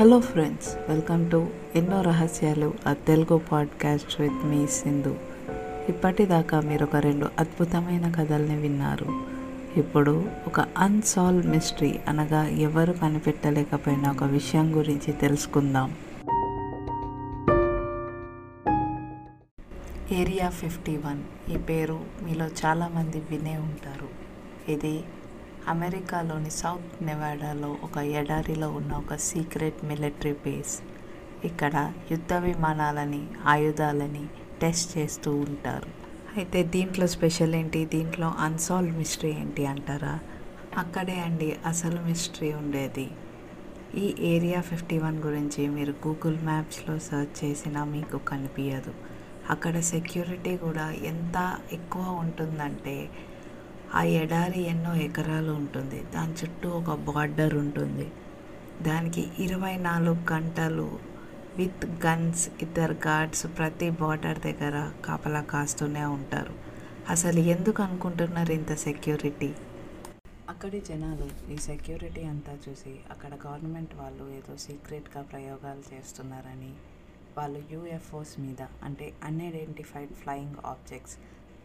Hello friends welcome to ఎన్నో రహస్యాలు ఆ Telugu podcast with me Sindhu ఇప్పటిదాకా మీరు ఒక రెండు అద్భుతమైన కథల్ని విన్నారు. ఇప్పుడు ఒక అన్సాల్వ్ మిస్టరీ అనగా ఎవరు కనిపెట్టలేకపోయిన ఒక విషయం గురించి తెలుసుకుందాం. ఏరియా ఫిఫ్టీ వన్ ఈ పేరు మీలో చాలామంది వినే ఉంటారు. ఇది అమెరికాలోని సౌత్ నెవాడాలో ఒక ఎడారిలో ఉన్న ఒక సీక్రెట్ మిలిటరీ బేస్. ఇక్కడ యుద్ధ విమానాలని ఆయుధాలని టెస్ట్ చేస్తూ ఉంటారు. అయితే దీంట్లో స్పెషల్ ఏంటి? దీంట్లో అన్సాల్వ్ మిస్టరీ ఏంటి అంటారా? అక్కడే అండి అసలు మిస్టరీ ఉండేది. ఈ ఏరియా ఫిఫ్టీ వన్ గురించి మీరు గూగుల్ మ్యాప్స్లో సెర్చ్ చేసినా మీకు కనిపించదు అక్కడ సెక్యూరిటీ కూడా ఎంత ఎక్కువ ఉంటుందంటే ఆ ఎడారి ఎన్నో ఎకరాలు ఉంటుంది. దాని చుట్టూ ఒక బార్డర్ ఉంటుంది. దానికి ఇరవై నాలుగు గంటలు విత్ గన్స్ ఇద్దరు గార్డ్స్ ప్రతి బార్డర్ దగ్గర కాపలా కాస్తూనే ఉంటారు. అసలు ఎందుకు అనుకుంటున్నారు ఇంత సెక్యూరిటీ? అక్కడి జనాలు ఈ సెక్యూరిటీ అంతా చూసి అక్కడ గవర్నమెంట్ వాళ్ళు ఏదో సీక్రెట్గా ప్రయోగాలు చేస్తున్నారని వాళ్ళు యూఎఫ్ఓస్ మీద అంటే అన్ఐడెంటిఫైడ్ ఫ్లయింగ్ ఆబ్జెక్ట్స్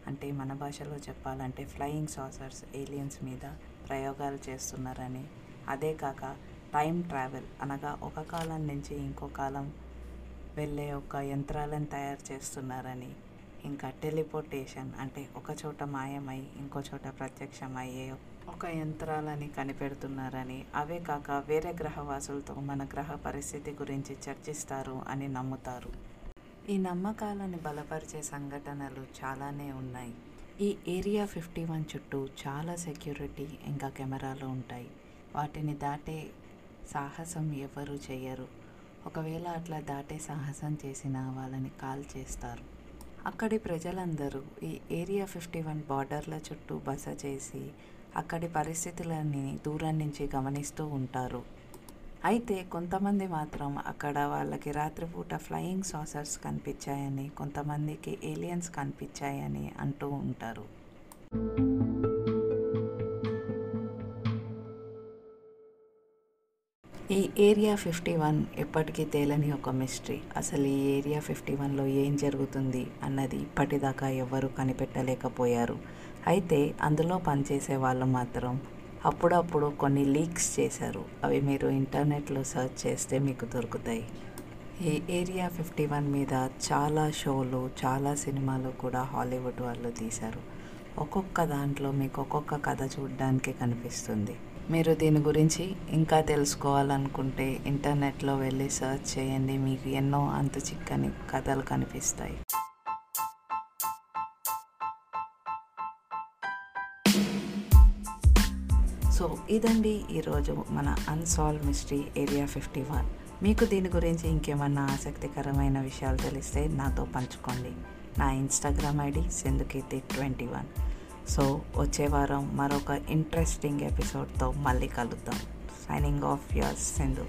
అంటే మన భాషలో చెప్పాలంటే ఫ్లయింగ్ సాసర్స్ ఏలియన్స్ మీద ప్రయోగాలు చేస్తున్నారని. అదే కాక టైం ట్రావెల్ అనగా ఒక కాలం నుంచి ఇంకో కాలం వెళ్ళే ఒక యంత్రాలను తయారు చేస్తున్నారని. ఇంకా టెలిపోర్టేషన్ అంటే ఒక చోట మాయమై ఇంకో చోట ప్రత్యక్షమయ్యే ఒక యంత్రాలని కనిపెడుతున్నారని. అవే కాక వేరే గ్రహవాసులతో మన గ్రహ పరిస్థితి గురించి చర్చిస్తారు అని నమ్ముతారు. ఈ నమ్మకాలను బలపరిచే సంఘటనలు చాలానే ఉన్నాయి. ఈ ఏరియా ఫిఫ్టీ వన్ చుట్టూ చాలా సెక్యూరిటీ ఇంకా కెమెరాలు ఉంటాయి. వాటిని దాటే సాహసం ఎవరు చేయరు ఒకవేళ అట్లా దాటే సాహసం చేసిన వాళ్ళని కాల్ చేస్తారు. అక్కడి ప్రజలందరూ ఈ ఏరియా ఫిఫ్టీ వన్ బార్డర్ల చుట్టూ బస చేసి అక్కడి పరిస్థితులని దూరం నుంచి గమనిస్తూ ఉంటారు. అయితే కొంతమంది మాత్రం అక్కడ వాళ్ళకి రాత్రిపూట ఫ్లయింగ్ సాసర్స్ కనిపించాయని కొంతమందికి ఏలియన్స్ కనిపించాయని అంటూ ఉంటారు. ఈ ఏరియా ఫిఫ్టీ వన్ ఎప్పటికీ తేలని ఒక మిస్టరీ అసలు ఈ ఏరియా ఫిఫ్టీ వన్లో ఏం జరుగుతుంది అన్నది ఇప్పటిదాకా ఎవ్వరూ కనిపెట్టలేకపోయారు. అయితే అందులో పనిచేసే వాళ్ళు మాత్రం అప్పుడప్పుడు కొన్ని లీక్స్ చేశారు. అవి మీరు ఇంటర్నెట్లో సెర్చ్ చేస్తే మీకు దొరుకుతాయి. ఈ ఏరియా ఫిఫ్టీ వన్ మీద చాలా షోలు చాలా సినిమాలు కూడా హాలీవుడ్ వాళ్ళు తీశారు. ఒక్కొక్క దాంట్లో మీకు ఒక్కొక్క కథ చూడడానికి కనిపిస్తుంది. మీరు దీని గురించి ఇంకా తెలుసుకోవాలనుకుంటే ఇంటర్నెట్లో వెళ్ళి సర్చ్ చేయండి. మీకు ఎన్నో అంతు చిక్కని కథలు కనిపిస్తాయి. సో ఇదండి ఈరోజు మన unsolved mystery area fifty one మీకు దీని గురించి ఇంకేమన్నా ఆసక్తికరమైన విషయాలు తెలిస్తే నాతో పంచుకోండి. నా Instagram ID Sindhukeerthi twenty one so వచ్చే వారం మరొక ఇంట్రెస్టింగ్ ఎపిసోడ్తో మళ్ళీ కలుద్దాం. Signing off your Sindhu